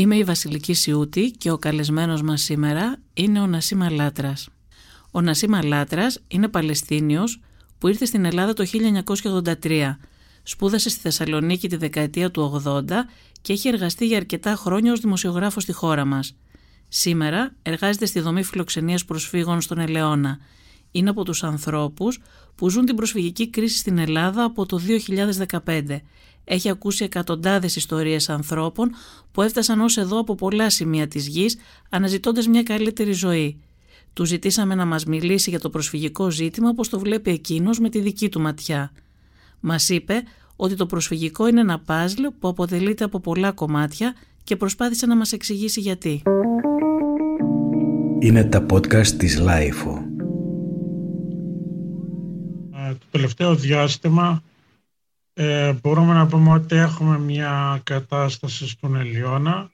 Είμαι η Βασιλική Σιούτη και ο καλεσμένος μας σήμερα είναι ο Νασίμ Αλάτρας. Ο Νασίμ Αλάτρας είναι Παλαιστίνιος που ήρθε στην Ελλάδα το 1983. Σπούδασε στη Θεσσαλονίκη τη δεκαετία του 80 και έχει εργαστεί για αρκετά χρόνια ως δημοσιογράφος στη χώρα μας. Σήμερα εργάζεται στη δομή φιλοξενίας προσφύγων στον Ελαιώνα. Είναι από τους ανθρώπους που ζουν την προσφυγική κρίση στην Ελλάδα από το 2015 έχει ακούσει εκατοντάδες ιστορίες ανθρώπων που έφτασαν ως εδώ από πολλά σημεία της γης αναζητώντας μια καλύτερη ζωή. Του ζητήσαμε να μας μιλήσει για το προσφυγικό ζήτημα όπως το βλέπει εκείνος με τη δική του ματιά. Μας είπε ότι το προσφυγικό είναι ένα παζλ που αποτελείται από πολλά κομμάτια και προσπάθησε να μας εξηγήσει γιατί. Είναι τα podcast της LiFO. Το τελευταίο διάστημα ε, μπορούμε να πούμε ότι έχουμε μια κατάσταση στον Ελιώνα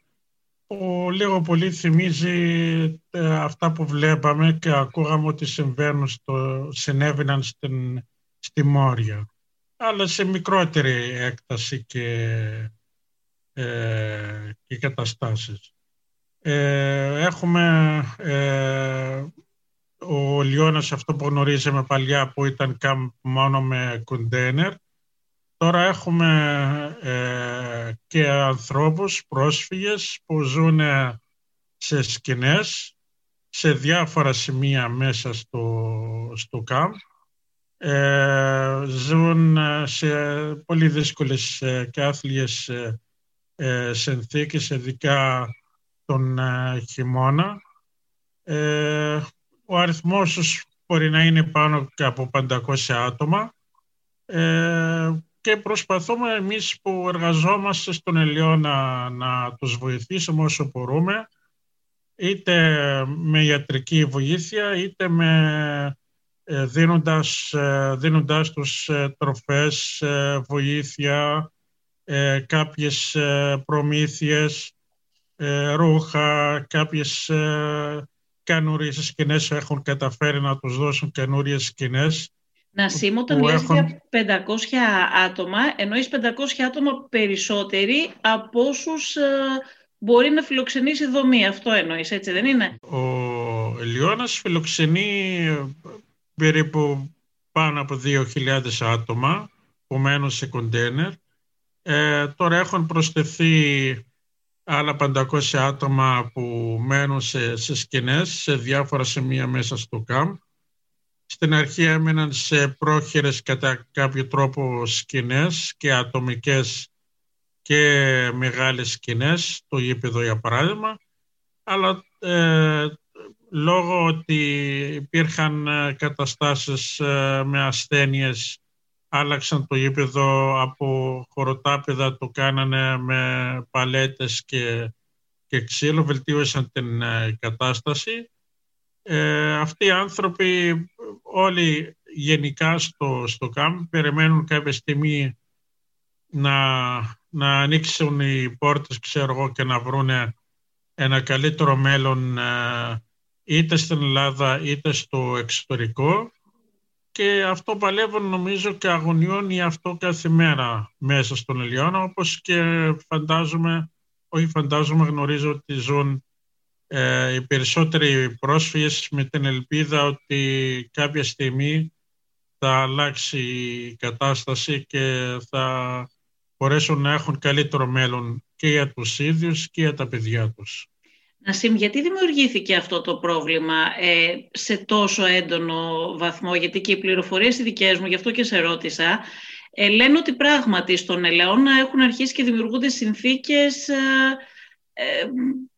που λίγο πολύ θυμίζει ε, αυτά που βλέπαμε και ακούγαμε ότι συμβαίνουν στο, συνέβαιναν στην, στη Μόρια αλλά σε μικρότερη έκταση και, ε, και καταστάσεις. Ε, έχουμε ε, ο Λιώνας αυτό που γνωρίζαμε παλιά που ήταν μόνο με κοντέινερ Τώρα έχουμε ε, και ανθρώπους, πρόσφυγες που ζουν σε σκηνές, σε διάφορα σημεία μέσα στο, στο κάμπ. Ε, ζουν σε πολύ δύσκολες ε, και άθλιες ε, ε, συνθήκες, ειδικά τον χειμώνα. ο αριθμός μπορεί να είναι πάνω από 500 άτομα και προσπαθούμε εμείς που εργαζόμαστε στον Ελαιώνα να τους βοηθήσουμε όσο μπορούμε είτε με ιατρική βοήθεια είτε με ε, δίνοντας, ε, δίνοντας τους ε, τροφές, βοήθεια, κάποιες προμήθειες, ρούχα, κάποιες καινούριες σκηνές έχουν καταφέρει να τους δώσουν καινούριες σκηνές να σήμω όταν μιλάς για 500 άτομα, εννοείς 500 άτομα περισσότεροι από όσους ε, μπορεί να φιλοξενήσει η δομή. Αυτό εννοείς, έτσι δεν είναι; Ο Ελιώνας φιλοξενεί περίπου πάνω από 2.000 άτομα που μένουν σε κοντέινερ. Ε, τώρα έχουν προσθεθεί άλλα 500 άτομα που μένουν σε, σε σκηνές, σε διάφορα σημεία μέσα στο κάμπ στην αρχή έμειναν σε πρόχειρες κατά κάποιο τρόπο σκηνές και ατομικές και μεγάλες σκηνές, το γήπεδο για παράδειγμα, αλλά ε, λόγω ότι υπήρχαν ε, καταστάσεις ε, με ασθένειες άλλαξαν το γήπεδο από χωροτάπεδα, το κάνανε με παλέτες και, και ξύλο, βελτίωσαν την κατάσταση. αυτοί οι άνθρωποι όλοι γενικά στο, στο ΚΑΜ περιμένουν κάποια στιγμή να, να ανοίξουν οι πόρτες, ξέρω εγώ, και να βρουν ένα καλύτερο μέλλον ε, είτε στην Ελλάδα είτε στο εξωτερικό. Και αυτό παλεύουν νομίζω και αγωνιώνει αυτό κάθε μέρα μέσα στον Ελιώνα όπως και φαντάζομαι, όχι φαντάζομαι γνωρίζω ότι ζουν ε, οι περισσότεροι πρόσφυγες με την ελπίδα ότι κάποια στιγμή θα αλλάξει η κατάσταση και θα μπορέσουν να έχουν καλύτερο μέλλον και για τους ίδιους και για τα παιδιά τους. Νασίμ, γιατί δημιουργήθηκε αυτό το πρόβλημα ε, σε τόσο έντονο βαθμό, γιατί και οι πληροφορίες οι δικές μου, γι' αυτό και σε ρώτησα, ε, λένε ότι πράγματι στον Ελαιώνα έχουν αρχίσει και δημιουργούνται συνθήκες ε, ε,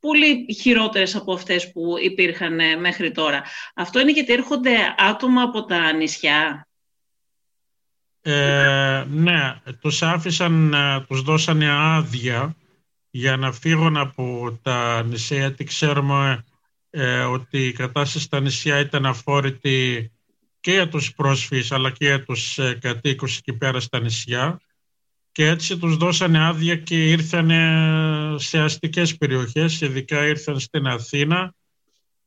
πολύ χειρότερες από αυτές που υπήρχαν ε, μέχρι τώρα. Αυτό είναι γιατί έρχονται άτομα από τα νησιά. Ε, ναι, τους άφησαν, τους δώσανε άδεια για να φύγουν από τα νησιά, γιατί ξέρουμε ότι η κατάσταση στα νησιά ήταν αφόρητη και για τους πρόσφυγες αλλά και για τους κατοίκους εκεί πέρα στα νησιά και έτσι τους δώσανε άδεια και ήρθαν σε αστικές περιοχές, ειδικά ήρθαν στην Αθήνα,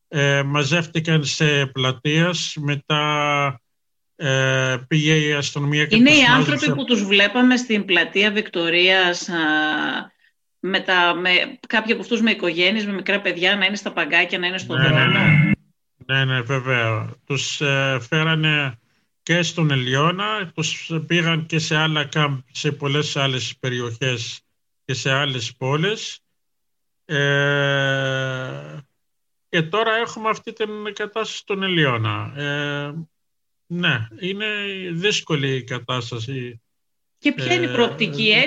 ε, μαζεύτηκαν σε πλατείες, μετά ε, πήγε η αστυνομία και Είναι οι άνθρωποι που τους βλέπαμε στην πλατεία Βικτορίας με, τα, με κάποιοι από αυτούς με οικογένειες, με μικρά παιδιά να είναι στα παγκάκια, να είναι στο ναι, ναι, ναι, ναι, ναι, βέβαια. Τους ε, φέρανε και στον Ελιώνα, τους πήγαν και σε άλλα κάμπ, σε πολλές άλλες περιοχές και σε άλλες πόλεις. Ε, και τώρα έχουμε αυτή την κατάσταση στον Ελιώνα. Ε, ναι, είναι δύσκολη η κατάσταση. Και ποια είναι η προοπτική; Ε,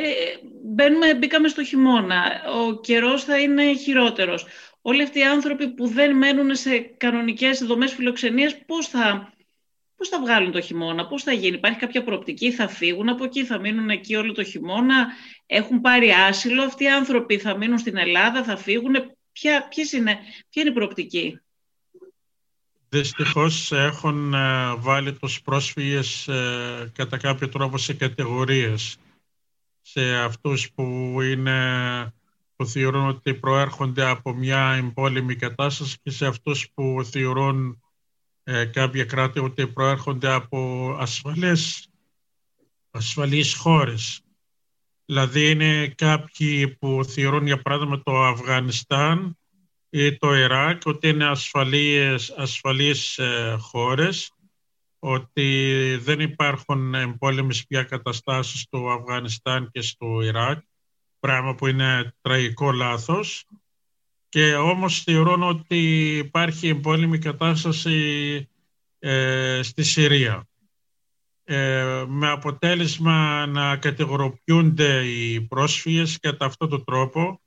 μπαίνουμε, μπήκαμε στο χειμώνα. Ο καιρός θα είναι χειρότερος. Όλοι αυτοί οι άνθρωποι που δεν μένουν σε κανονικές δομές φιλοξενίας, πώς θα, πώς θα βγάλουν το χειμώνα, πώς θα γίνει. Υπάρχει κάποια προοπτική, θα φύγουν από εκεί, θα μείνουν εκεί όλο το χειμώνα, έχουν πάρει άσυλο. Αυτοί οι άνθρωποι θα μείνουν στην Ελλάδα, θα φύγουν. Ποια, είναι, ποια είναι η προοπτική; Δυστυχώς έχουν ε, βάλει τους πρόσφυγες ε, κατά κάποιο τρόπο σε κατηγορίες. Σε αυτούς που, είναι, που θεωρούν ότι προέρχονται από μια εμπόλεμη κατάσταση και σε αυτούς που θεωρούν ε, κάποια κράτη ότι προέρχονται από ασφαλές, ασφαλείς χώρες. Δηλαδή είναι κάποιοι που θεωρούν για παράδειγμα το Αφγανιστάν ή το Ιράκ ότι είναι ασφαλείς, ασφαλείς ε, χώρες, ότι δεν υπάρχουν εμπόλεμες πια καταστάσεις στο Αφγανιστάν και στο Ιράκ, πράγμα που είναι τραγικό λάθος. Και όμως θεωρούν ότι υπάρχει εμπόλεμη κατάσταση ε, στη Συρία. Ε, με αποτέλεσμα να κατηγοροποιούνται οι πρόσφυγες κατά αυτόν τον τρόπο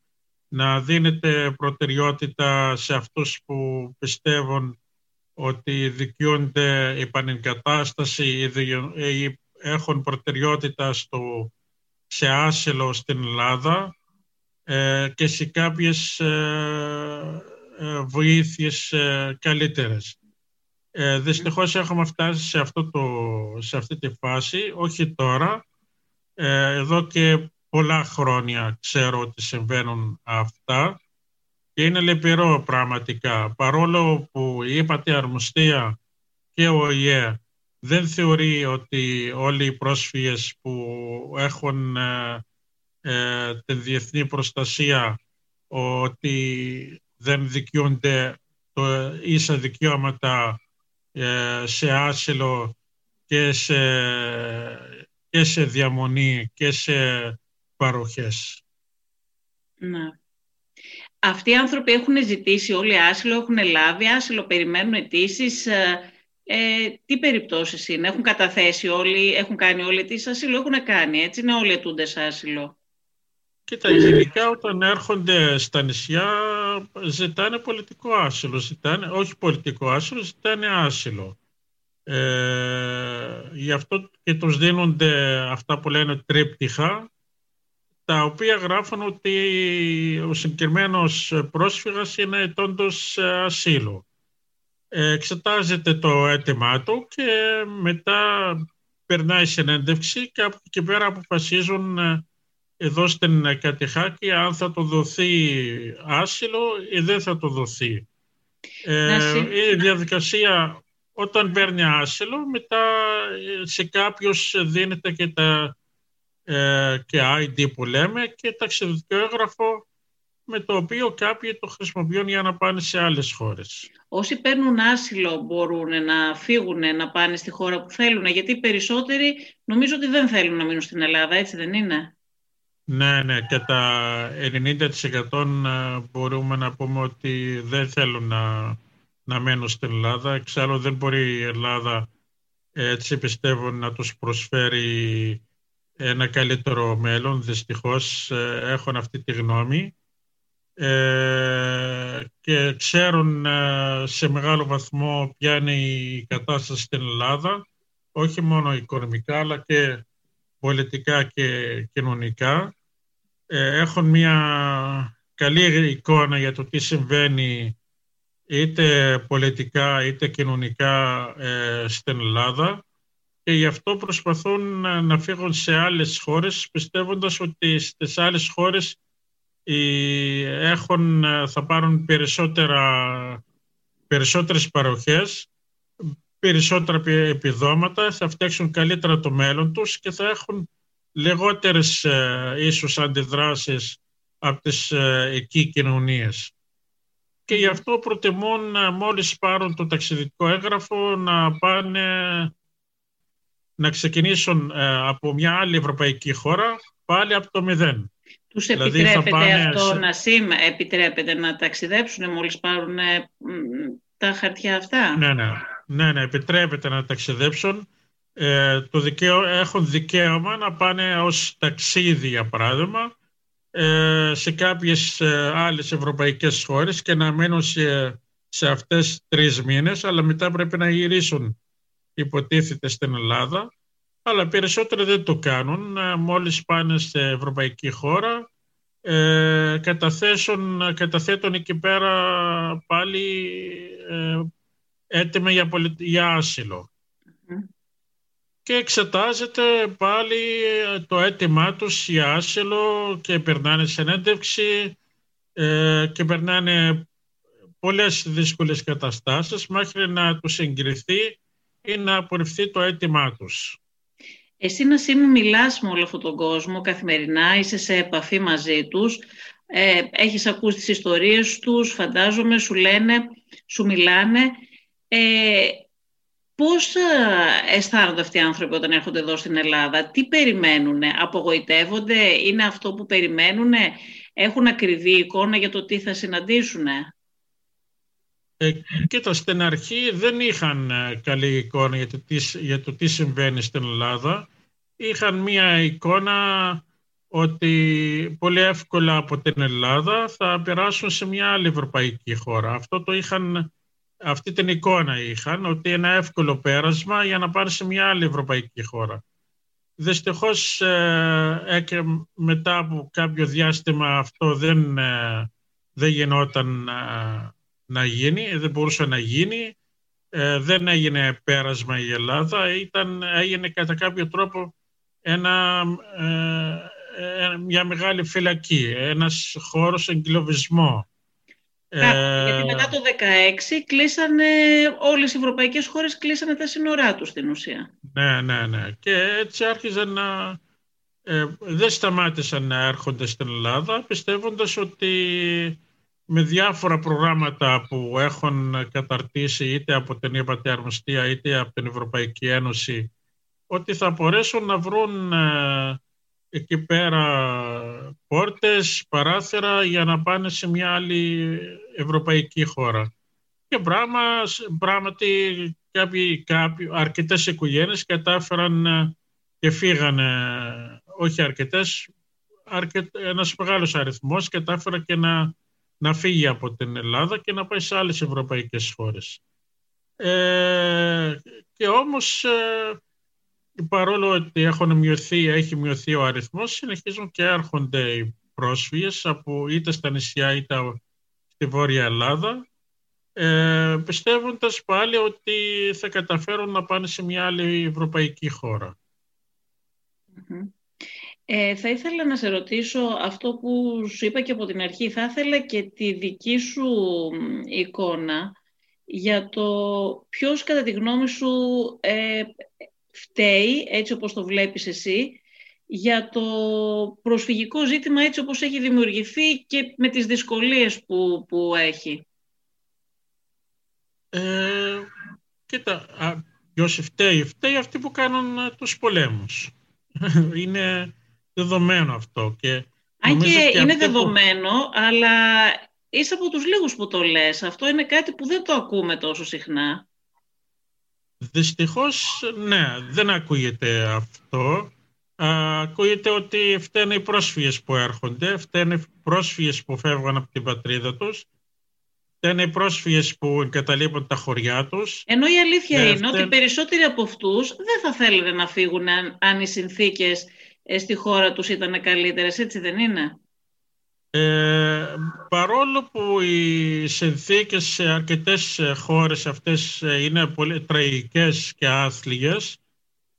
να δίνεται προτεραιότητα σε αυτούς που πιστεύουν ότι δικαιούνται επανεγκατάσταση ή έχουν προτεραιότητα στο, σε άσυλο στην Ελλάδα ε, και σε κάποιες ε, ε βοήθειες ε, καλύτερες. Ε, δυστυχώς έχουμε φτάσει σε, αυτό το, σε αυτή τη φάση, όχι τώρα, ε, εδώ και πολλά χρόνια ξέρω ότι συμβαίνουν αυτά και είναι λυπηρό πραγματικά. Παρόλο που η ύπατη αρμοστία και ο ΙΕ δεν θεωρεί ότι όλοι οι πρόσφυγες που έχουν ε, ε, την διεθνή προστασία ότι δεν δικαιούνται το ίσα δικαιώματα ε, σε άσυλο και σε, και σε διαμονή και σε παροχές. Ναι. Αυτοί οι άνθρωποι έχουν ζητήσει όλοι άσυλο, έχουν λάβει άσυλο, περιμένουν αιτήσεις. Ε, ε, τι περιπτώσεις είναι, έχουν καταθέσει όλοι, έχουν κάνει όλοι αιτήσεις άσυλο, έχουν κάνει, έτσι είναι όλοι αιτούνται σε άσυλο. Κοίτα, γενικά όταν έρχονται στα νησιά ζητάνε πολιτικό άσυλο, ζητάνε, όχι πολιτικό άσυλο, ζητάνε άσυλο. Ε, γι' αυτό και τους δίνονται αυτά που λένε τρίπτυχα, τα οποία γράφουν ότι ο συγκεκριμένος πρόσφυγας είναι ετώντος ασύλου. Ε, εξετάζεται το αίτημά του και μετά περνάει συνέντευξη και από εκεί πέρα αποφασίζουν ε, εδώ στην Κατηχάκη αν θα το δοθεί άσυλο ή δεν θα το δοθεί. Ε, η διαδικασία όταν παίρνει άσυλο μετά σε κάποιους δίνεται και τα ε, και ID που λέμε και ταξιδιωτικό έγγραφο με το οποίο κάποιοι το χρησιμοποιούν για να πάνε σε άλλες χώρες. Όσοι παίρνουν άσυλο μπορούν να φύγουν, να πάνε στη χώρα που θέλουν, γιατί οι περισσότεροι νομίζω ότι δεν θέλουν να μείνουν στην Ελλάδα, έτσι δεν είναι; Ναι, ναι, και τα 90% ε, μπορούμε να πούμε ότι δεν θέλουν να, να μένουν στην Ελλάδα. Εξάλλου δεν μπορεί η Ελλάδα, έτσι πιστεύω, να τους προσφέρει ένα καλύτερο μέλλον. Δυστυχώς ε, έχουν αυτή τη γνώμη ε, και ξέρουν ε, σε μεγάλο βαθμό ποια είναι η κατάσταση στην Ελλάδα, όχι μόνο οικονομικά αλλά και πολιτικά και κοινωνικά. Έχουν μια καλή εικόνα για το τι συμβαίνει είτε πολιτικά είτε κοινωνικά στην Ελλάδα. Και γι' αυτό προσπαθούν να φύγουν σε άλλες χώρες πιστεύοντας ότι στις άλλες χώρες έχουν, θα πάρουν περισσότερα, περισσότερες παροχές, περισσότερα επιδόματα, θα φτιάξουν καλύτερα το μέλλον τους και θα έχουν λιγότερες ε, ίσως αντιδράσεις από τις εκεί κοινωνίες. Και γι' αυτό προτιμούν μόλις πάρουν το ταξιδιτικό έγγραφο να πάνε να ξεκινήσουν από μια άλλη ευρωπαϊκή χώρα πάλι από το μηδέν. Τους δηλαδή επιτρέπεται αυτό να σήμα, επιτρέπεται να ταξιδέψουν μόλις πάρουν τα χαρτιά αυτά; Ναι, ναι, ναι, ναι επιτρέπεται να ταξιδέψουν. Ε, το δικαίω, έχουν δικαίωμα να πάνε ως ταξίδι, για παράδειγμα, ε, σε κάποιες ε, άλλες ευρωπαϊκές χώρες και να μένουν σε, σε αυτές τρεις μήνες, αλλά μετά πρέπει να γυρίσουν υποτίθεται στην Ελλάδα αλλά περισσότεροι δεν το κάνουν. Ε, μόλις πάνε σε ευρωπαϊκή χώρα, ε, καταθέσουν, καταθέτουν εκεί πέρα πάλι ε, έτοιμα για, για άσυλο. Και εξετάζεται πάλι το αίτημά τους για άσυλο και περνάνε συνέντευξη ε, και περνάνε πολλές δύσκολες καταστάσεις μέχρι να τους εγκριθεί ή να απορριφθεί το αίτημά τους. Εσύ να σήμερα μιλάς με όλο αυτόν τον κόσμο καθημερινά, είσαι σε επαφή μαζί τους, ε, έχεις ακούσει τις ιστορίες τους, φαντάζομαι, σου λένε, σου μιλάνε. Ε, πώς ε, αισθάνονται αυτοί οι άνθρωποι όταν έρχονται εδώ στην Ελλάδα, τι περιμένουν, απογοητεύονται, είναι αυτό που περιμένουν, έχουν ακριβή εικόνα για το τι θα συναντήσουν. Ε, κοίτα, στην αρχή δεν είχαν ε, καλή εικόνα για το, τι, για το τι συμβαίνει στην Ελλάδα. Είχαν μία εικόνα ότι πολύ εύκολα από την Ελλάδα θα περάσουν σε μια άλλη ευρωπαϊκή χώρα. Αυτό το είχαν, αυτή την εικόνα είχαν, ότι είναι εύκολο πέρασμα για να πάνε σε μια άλλη ευρωπαϊκή χώρα. Δυστυχώς ε, μετά από κάποιο διάστημα αυτό δεν, ε, δεν γινόταν ε, να γίνει, δεν μπορούσε να γίνει. Ε, δεν έγινε πέρασμα η Ελλάδα, ήταν, έγινε κατά κάποιο τρόπο ένα, ε, ε μια μεγάλη φυλακή, ένας χώρος εγκλωβισμού. Ε, γιατί μετά το 2016 κλείσανε, όλες οι ευρωπαϊκές χώρες κλείσανε τα σύνορά τους στην ουσία. Ναι, ναι, ναι. Και έτσι άρχιζαν να... Ε, δεν σταμάτησαν να έρχονται στην Ελλάδα πιστεύοντας ότι με διάφορα προγράμματα που έχουν καταρτήσει είτε από την Υπατιαρμοστία είτε από την Ευρωπαϊκή Ένωση ότι θα μπορέσουν να βρουν ε, εκεί πέρα πόρτες, παράθυρα για να πάνε σε μια άλλη ευρωπαϊκή χώρα. Και πράγμα, πράγματι κάποιοι, κάποιοι, αρκετές οικογένειες κατάφεραν ε, και φύγανε, όχι αρκετές, αρκετ, ένας μεγάλος αριθμός κατάφεραν και να να φύγει από την Ελλάδα και να πάει σε άλλες ευρωπαϊκές χώρες. Ε, και όμως ε, παρόλο ότι έχουν μειωθεί, έχει μειωθεί ο αριθμός συνεχίζουν και έρχονται οι πρόσφυγες από είτε στα νησιά είτε στη Βόρεια Ελλάδα. Ε, πιστεύοντας πάλι ότι θα καταφέρουν να πάνε σε μια άλλη ευρωπαϊκή ε, θα ήθελα να σε ρωτήσω αυτό που σου είπα και από την αρχή. Θα ήθελα και τη δική σου εικόνα για το ποιος κατά τη γνώμη σου ε, φταίει, έτσι όπως το βλέπεις εσύ, για το προσφυγικό ζήτημα έτσι όπως έχει δημιουργηθεί και με τις δυσκολίες που, που έχει. Ε, κοίτα, ποιος φταίει, φταίει αυτοί που κάνουν ε, τους πολέμους. Είναι δεδομένο αυτό. Και Αν και, είναι δεδομένο, αλλά είσαι από τους λίγους που το λες. Αυτό είναι κάτι που δεν το ακούμε τόσο συχνά. Δυστυχώς, ναι, δεν ακούγεται αυτό. ακούγεται ότι φταίνε οι πρόσφυγες που έρχονται, φταίνε οι πρόσφυγες που φεύγουν από την πατρίδα τους, φταίνε οι πρόσφυγες που εγκαταλείπουν τα χωριά τους. Ενώ η αλήθεια ναι, είναι ότι περισσότεροι από αυτούς δεν θα θέλουν να φύγουν αν, αν οι συνθήκες ε, στη χώρα τους ήταν καλύτερες, έτσι δεν είναι; Ε, παρόλο που οι συνθήκες σε αρκετές χώρες αυτές είναι πολύ τραγικές και άθλιες,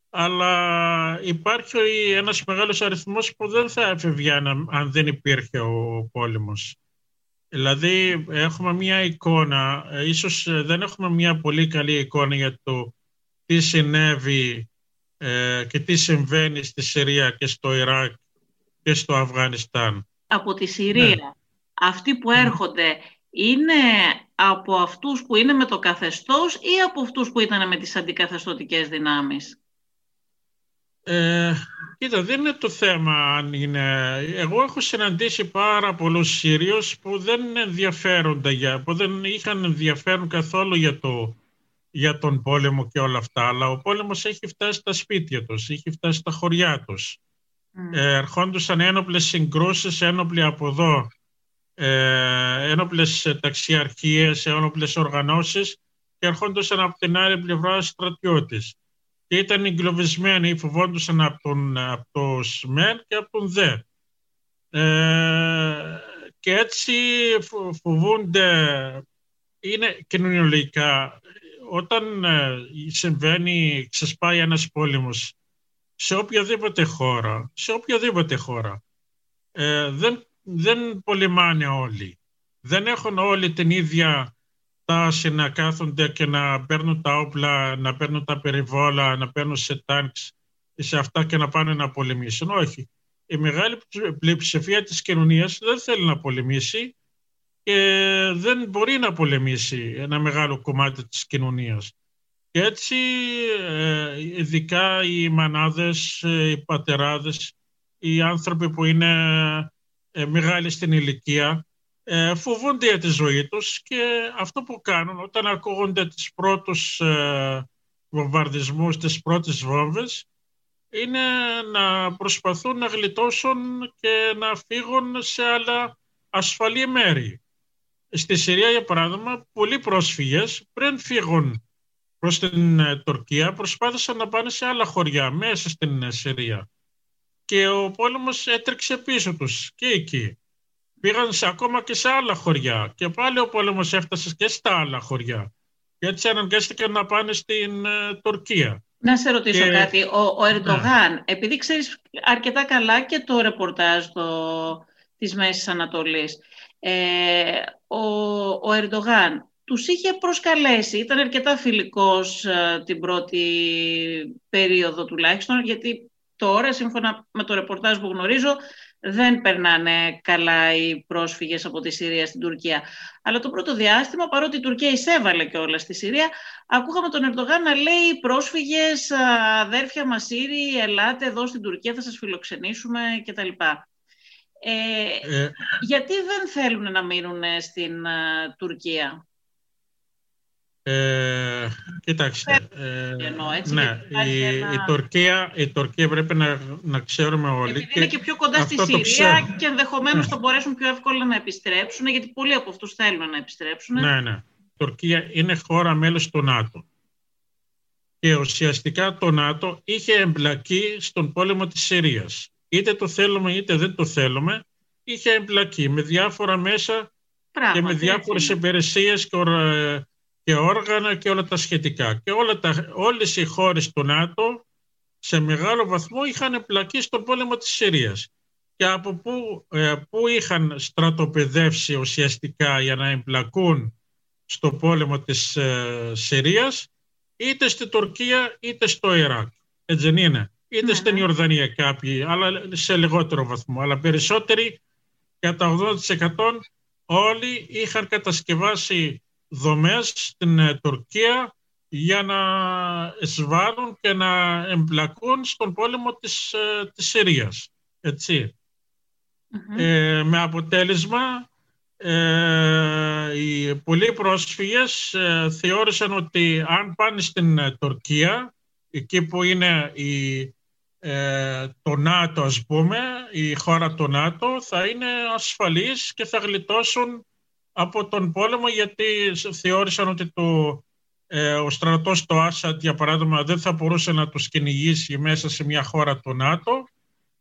αλλά υπάρχει ένας μεγάλος αριθμός που δεν θα έφευγε αν δεν υπήρχε ο πόλεμος. Δηλαδή έχουμε μια εικόνα, ε, ίσως δεν έχουμε μια πολύ καλή εικόνα για το τι συνέβη ε, και τι συμβαίνει στη Συρία και στο Ιράκ και στο Αφγανιστάν. Από τη Συρία, ναι. αυτοί που έρχονται, είναι από αυτούς που είναι με το καθεστώς ή από αυτούς που ήταν με τις αντικαθεστωτικές δυνάμεις; Ε, κοίτα, δεν είναι το θέμα αν είναι... Εγώ έχω συναντήσει πάρα πολλούς Σύριους που δεν ενδιαφέρονται για... που δεν είχαν ενδιαφέρον καθόλου για, το, για τον πόλεμο και όλα αυτά, αλλά ο πόλεμος έχει φτάσει στα σπίτια τους, έχει φτάσει στα χωριά τους. Mm. Ε, ερχόντουσαν ένοπλες συγκρούσεις, ένοπλοι από εδώ, ε, ένοπλες ταξιαρχίες, ένοπλες οργανώσεις και ερχόντουσαν από την άλλη πλευρά στρατιώτες και ήταν εγκλωβισμένοι, φοβόντουσαν από, τον, από το ΣΜΕΝ και από τον ΔΕ. Ε, και έτσι φοβούνται, είναι κοινωνιολογικά. Όταν ε, συμβαίνει, ξεσπάει ένας πόλεμος σε οποιαδήποτε χώρα, σε οποιαδήποτε χώρα, ε, δεν, δεν πολεμάνε όλοι. Δεν έχουν όλοι την ίδια τάση να κάθονται και να παίρνουν τα όπλα, να παίρνουν τα περιβόλα, να παίρνουν σε τάγκς σε αυτά και να πάνε να πολεμήσουν. Όχι. Η μεγάλη πλειοψηφία της κοινωνίας δεν θέλει να πολεμήσει και δεν μπορεί να πολεμήσει ένα μεγάλο κομμάτι της κοινωνίας. Και έτσι ε, ειδικά οι μανάδες, ε, οι πατεράδες, οι άνθρωποι που είναι ε, μεγάλοι στην ηλικία ε, φοβούνται για τη ζωή τους και αυτό που κάνουν όταν ακούγονται τις πρώτους ε, βομβαρδισμούς, τις πρώτες βόμβες είναι να προσπαθούν να γλιτώσουν και να φύγουν σε άλλα ασφαλή μέρη. Στη Συρία, για παράδειγμα, πολλοί πρόσφυγες πριν φύγουν προς την ε, Τουρκία προσπάθησαν να πάνε σε άλλα χωριά μέσα στην ε, Συρία. Και ο πόλεμος έτρεξε πίσω τους και εκεί πήγαν σε, ακόμα και σε άλλα χωριά. Και πάλι ο πόλεμος έφτασε και στα άλλα χωριά. Και έτσι αναγκάστηκαν να πάνε στην ε, Τουρκία. Να σε ρωτήσω κάτι. Ο, ο Ερντογάν, ναι. επειδή ξέρεις αρκετά καλά και το ρεπορτάζ το, της Μέσης Ανατολής, ε, ο, ο Ερντογάν τους είχε προσκαλέσει, ήταν αρκετά φιλικός ε, την πρώτη περίοδο τουλάχιστον, γιατί τώρα, σύμφωνα με το ρεπορτάζ που γνωρίζω, δεν περνάνε καλά οι πρόσφυγες από τη Συρία στην Τουρκία. Αλλά το πρώτο διάστημα, παρότι η Τουρκία εισέβαλε και όλα στη Συρία, ακούγαμε τον Ερντογάν να λέει πρόσφυγες, αδέρφια μας Σύριοι, ελάτε εδώ στην Τουρκία, θα σας φιλοξενήσουμε κτλ. Ε, ε, γιατί δεν θέλουν να μείνουν στην Τουρκία; Ε, κοιτάξτε, ε, ναι, η, η, Τουρκία, η Τουρκία πρέπει να, να ξέρουμε όλοι. Επειδή είναι και πιο κοντά στη Συρία και ενδεχομένως ναι. θα μπορέσουν πιο εύκολα να επιστρέψουν, γιατί πολλοί από αυτούς θέλουν να επιστρέψουν. Ναι, ναι. Η Τουρκία είναι χώρα μέλος του ΝΑΤΟ. Και ουσιαστικά το ΝΑΤΟ είχε εμπλακεί στον πόλεμο της Συρίας. Είτε το θέλουμε είτε δεν το θέλουμε, είχε εμπλακεί με διάφορα μέσα και με διάφορες υπηρεσίες και και όργανα και όλα τα σχετικά. Και όλα τα, όλες οι χώρες του ΝΑΤΟ σε μεγάλο βαθμό είχαν εμπλακεί στον πόλεμο της Συρίας. Και από πού, ε, πού είχαν στρατοπεδεύσει ουσιαστικά για να εμπλακούν στο πόλεμο της ε, Συρίας, είτε στη Τουρκία είτε στο Ιράκ. Έτσι δεν είναι. Είτε ναι, στην ναι. Ιορδανία κάποιοι, αλλά σε λιγότερο βαθμό. Αλλά περισσότεροι, κατά 80% όλοι είχαν κατασκευάσει δομές στην ε, Τουρκία για να εισβάλλουν και να εμπλακούν στον πόλεμο της, ε, της Συρίας. Ε, με αποτέλεσμα οι πολλοί πρόσφυγες θεώρησαν ότι αν πάνε στην Τουρκία, εκεί που είναι η, το ΝΑΤΟ ας πούμε, η χώρα του ΝΑΤΟ, θα είναι ασφαλείς και θα γλιτώσουν από τον πόλεμο γιατί θεώρησαν ότι το, ε, ο στρατός του Άσαντ για παράδειγμα δεν θα μπορούσε να τους κυνηγήσει μέσα σε μια χώρα του ΝΑΤΟ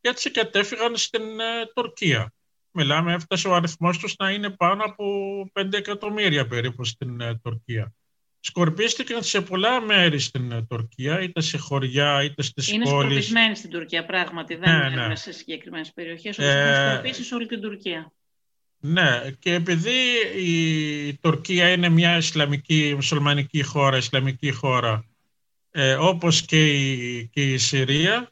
και έτσι κατέφυγαν στην ε, Τουρκία. Μιλάμε, έφτασε ο αριθμός τους να είναι πάνω από 5 εκατομμύρια περίπου στην ε, Τουρκία. Σκορπίστηκαν σε πολλά μέρη στην ε, Τουρκία, είτε σε χωριά, είτε στις είναι πόλεις. Είναι σκορπισμένοι στην Τουρκία, πράγματι. Δεν ναι, ναι. σε συγκεκριμένες περιοχές, ε, σε όλη την Τουρκία. Ναι, και επειδή η Τουρκία είναι μια Ισλαμική, μουσουλμανική χώρα, Ισλαμική χώρα, ε, όπως και η, και η Συρία,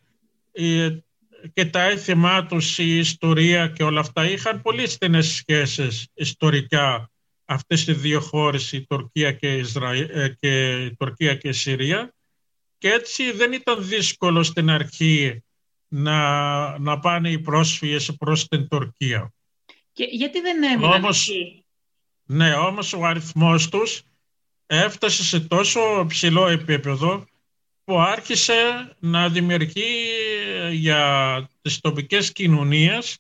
και τα έθιμά τους, η ιστορία και όλα αυτά είχαν πολύ στενές σχέσεις ιστορικά αυτές οι δύο χώρες, η Τουρκία και, ε, και, η Τουρκία και η Συρία και έτσι δεν ήταν δύσκολο στην αρχή να, να πάνε οι πρόσφυγες προς την Τουρκία. Και γιατί δεν έμειναν όμως, Ναι, όμως ο αριθμός τους έφτασε σε τόσο ψηλό επίπεδο που άρχισε να δημιουργεί για τις τοπικές κοινωνίες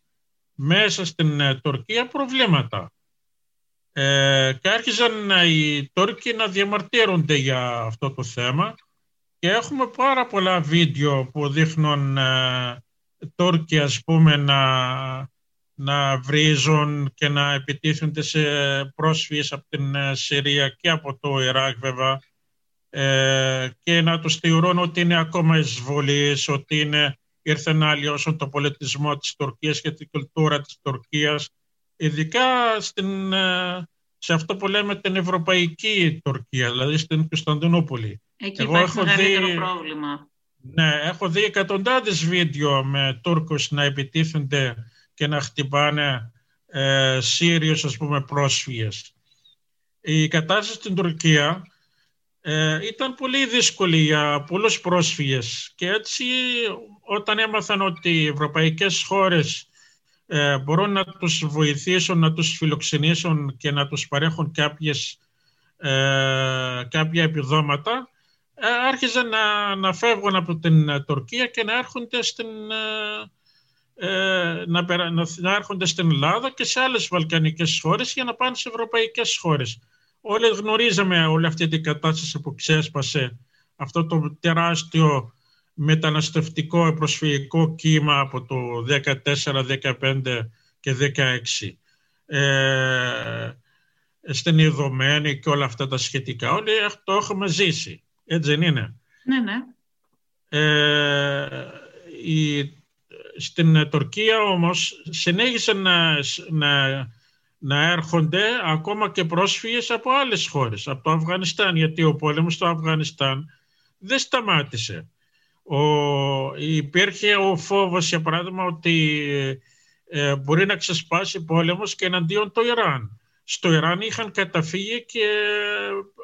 μέσα στην ε, Τουρκία προβλήματα. Ε, και άρχισαν οι Τούρκοι να διαμαρτύρονται για αυτό το θέμα και έχουμε πάρα πολλά βίντεο που δείχνουν ε, Τούρκοι ας πούμε να, να βρίζουν και να επιτίθενται σε πρόσφυγες από την ε, Συρία και από το Ιράκ βέβαια ε, και να τους θεωρούν ότι είναι ακόμα εισβολείς, ότι είναι, ήρθαν να αλλοιώσουν το πολιτισμό της Τουρκίας και την κουλτούρα της Τουρκίας, ειδικά στην, ε, σε αυτό που λέμε την Ευρωπαϊκή Τουρκία, δηλαδή στην Κωνσταντινούπολη. Εκεί Εγώ υπάρχει μεγαλύτερο πρόβλημα. Ναι, έχω δει εκατοντάδες βίντεο με Τούρκους να επιτίθενται και να χτυπάνε ε, Σύριους, ας πούμε, πρόσφυγες. Η κατάσταση στην Τουρκία ε, ήταν πολύ δύσκολη για πολλούς πρόσφυγες και έτσι όταν έμαθαν ότι οι ευρωπαϊκές χώρες ε, μπορούν να τους βοηθήσουν, να τους φιλοξενήσουν και να τους παρέχουν κάποιες, ε, κάποια επιδόματα ε, άρχιζαν να, να φεύγουν από την Τουρκία και να έρχονται στην, ε, να, να έρχονται στην Ελλάδα και σε άλλες βαλκανικές χώρες για να πάνε σε ευρωπαϊκές χώρες. Όλοι γνωρίζαμε όλη αυτή την κατάσταση που ξέσπασε αυτό το τεράστιο μεταναστευτικό προσφυγικό κύμα από το 14, 15 και 16 ε, στην Ιδωμένη και όλα αυτά τα σχετικά. Όλοι το έχουμε ζήσει. Έτσι δεν είναι; Ναι, ναι. Ε, η, στην Τουρκία όμως συνέχισε να, να να έρχονται ακόμα και πρόσφυγες από άλλες χώρες, από το Αφγανιστάν, γιατί ο πόλεμος στο Αφγανιστάν δεν σταμάτησε. Ο, υπήρχε ο φόβος, για παράδειγμα, ότι ε, μπορεί να ξεσπάσει πόλεμος και εναντίον το Ιράν. Στο Ιράν είχαν καταφύγει και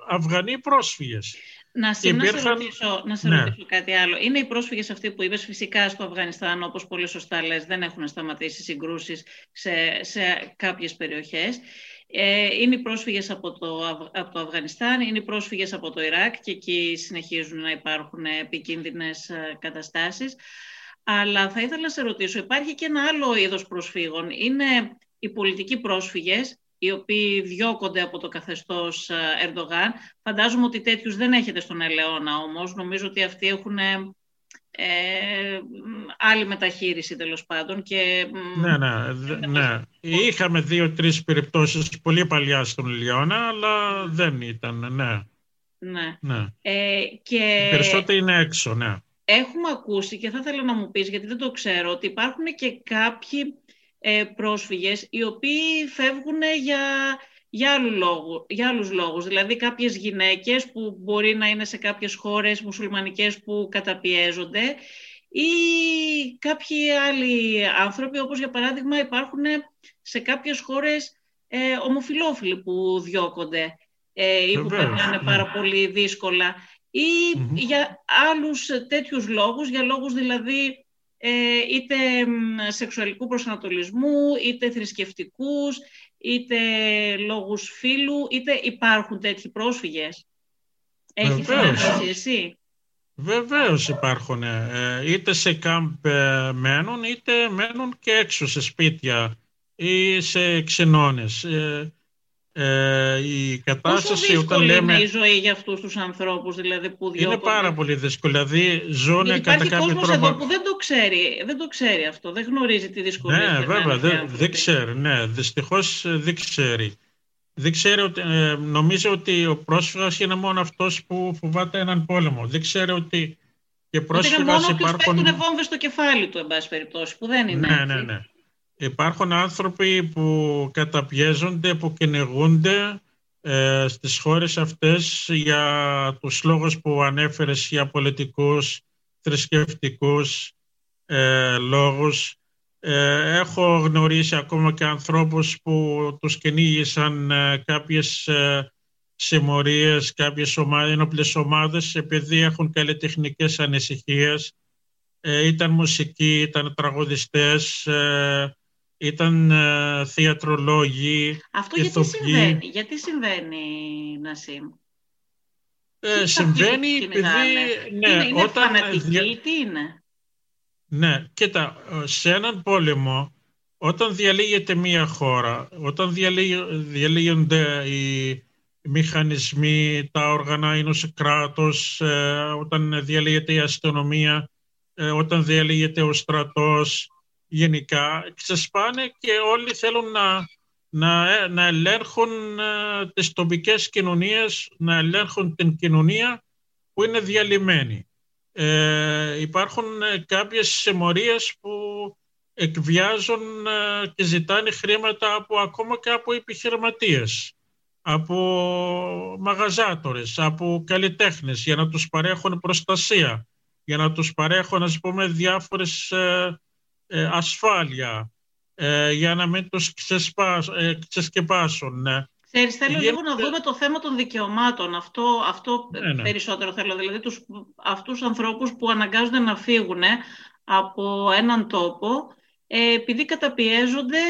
Αφγανοί πρόσφυγες. Να, σε, υπήρχαν... να σε, ρωτήσω, να σε ναι. ρωτήσω κάτι άλλο. Είναι οι πρόσφυγες αυτοί που είπες φυσικά στο Αφγανιστάν, όπως πολύ σωστά λες, δεν έχουν σταματήσει συγκρούσεις σε, σε κάποιες περιοχές. Ε, είναι οι πρόσφυγες από το, από το Αφγανιστάν, είναι οι πρόσφυγες από το Ιράκ και εκεί συνεχίζουν να υπάρχουν επικίνδυνες ε, καταστάσεις. Αλλά θα ήθελα να σε ρωτήσω, υπάρχει και ένα άλλο είδος προσφύγων. Είναι οι πολιτικοί πρόσφυγες, οι οποίοι διώκονται από το καθεστώς ε, Ερντογάν. Φαντάζομαι ότι τέτοιους δεν έχετε στον Ελαιώνα όμως. Νομίζω ότι αυτοί έχουν ε, άλλη μεταχείριση τέλος πάντων. Και, ναι, ναι, ναι. Είχαμε δύο-τρεις περιπτώσεις πολύ παλιά στον Ελαιώνα, αλλά δεν ήταν, ναι. Ναι. ναι. Ε, και... Περισσότερο είναι έξω, ναι. Έχουμε ακούσει και θα ήθελα να μου πεις, γιατί δεν το ξέρω, ότι υπάρχουν και κάποιοι ε, πρόσφυγες οι οποίοι φεύγουν για, για, άλλου λόγου, για άλλους λόγους. Δηλαδή κάποιες γυναίκες που μπορεί να είναι σε κάποιες χώρες μουσουλμανικές που καταπιέζονται ή κάποιοι άλλοι άνθρωποι, όπως για παράδειγμα υπάρχουν σε κάποιες χώρες ε, ομοφιλόφιλοι που διώκονται ε, ή που περνάνε πάρα πολύ δύσκολα ή για άλλους τέτοιους λόγους, για λόγους δηλαδή ε, είτε σεξουαλικού προσανατολισμού, είτε θρησκευτικούς, είτε λόγους φίλου, είτε υπάρχουν τέτοιοι πρόσφυγες. Έχεις συναντήσει εσύ; Βεβαίως υπάρχουν. Ε, είτε σε κάμπ ε, μένουν, είτε μένουν και έξω σε σπίτια ή σε ξενώνες. Ε, η κατάσταση Πόσο όταν λέμε... είναι η ζωή για αυτούς τους ανθρώπους δηλαδή που διώκονται; Είναι πάρα πολύ δύσκολη. Δηλαδή ζουν Γιατί κατά κάποιο κόσμος τρόπο... εδώ που δεν το ξέρει, δεν το ξέρει αυτό, δεν γνωρίζει τη δυσκολία. Ναι, βέβαια, δεν, δεν ξέρει, ναι, δυστυχώς ε, δεν ξέρει. Δεν ξέρει ότι, ε, νομίζω ότι ο πρόσφυγας είναι μόνο αυτός που φοβάται έναν πόλεμο. Δεν ξέρει ότι και πρόσφυγας ότι είναι μόνο υπάρχουν... Ότι βόμβες στο κεφάλι του, εν πάση περιπτώσει, που δεν είναι ναι, έτσι. Ναι, ναι. Υπάρχουν άνθρωποι που καταπιέζονται, που κυνηγούνται ε, στις χώρες αυτές για τους λόγους που ανέφερες για πολιτικούς, θρησκευτικούς, ε, λόγους. Ε, έχω γνωρίσει ακόμα και ανθρώπους που τους κυνήγησαν ε, κάποιες ε, συμμορίες, κάποιες ομάδες, ενόπλες ομάδες επειδή έχουν καλλιτεχνικές ανησυχίες. Ε, ήταν μουσικοί, ήταν τραγουδιστές, ε, ήταν ε, θεατρολόγοι, Αυτό γιατί συμβαίνει, γιατί συμβαίνει, Νασίμ; Ε, συμβαίνει επειδή... Ναι, είναι, είναι όταν, φανατική, τι είναι; Ναι, κοίτα, σε έναν πόλεμο, όταν διαλύεται μία χώρα, όταν διαλύονται οι μηχανισμοί, τα όργανα ενός κράτος, ε, όταν διαλύεται η αστυνομία, ε, όταν διαλύεται ο στρατός, γενικά, ξεσπάνε και όλοι θέλουν να, να, ε, να ελέγχουν τις τοπικές κοινωνίες, να ελέγχουν την κοινωνία που είναι διαλυμένη. Ε, υπάρχουν κάποιες συμμορίες που εκβιάζουν και ζητάνε χρήματα από ακόμα και από επιχειρηματίες από μαγαζάτορες, από καλλιτέχνες για να τους παρέχουν προστασία, για να τους παρέχουν ας πούμε διάφορες ε, ε, ασφάλεια, ε, για να μην τους ξεσκεπάσουν. Ξέρεις, θέλω λίγο να δούμε το θέμα των δικαιωμάτων. Αυτό, αυτό ναι, ναι. περισσότερο θέλω. Δηλαδή τους, αυτούς τους ανθρώπους που αναγκάζονται να φύγουν από έναν τόπο επειδή καταπιέζονται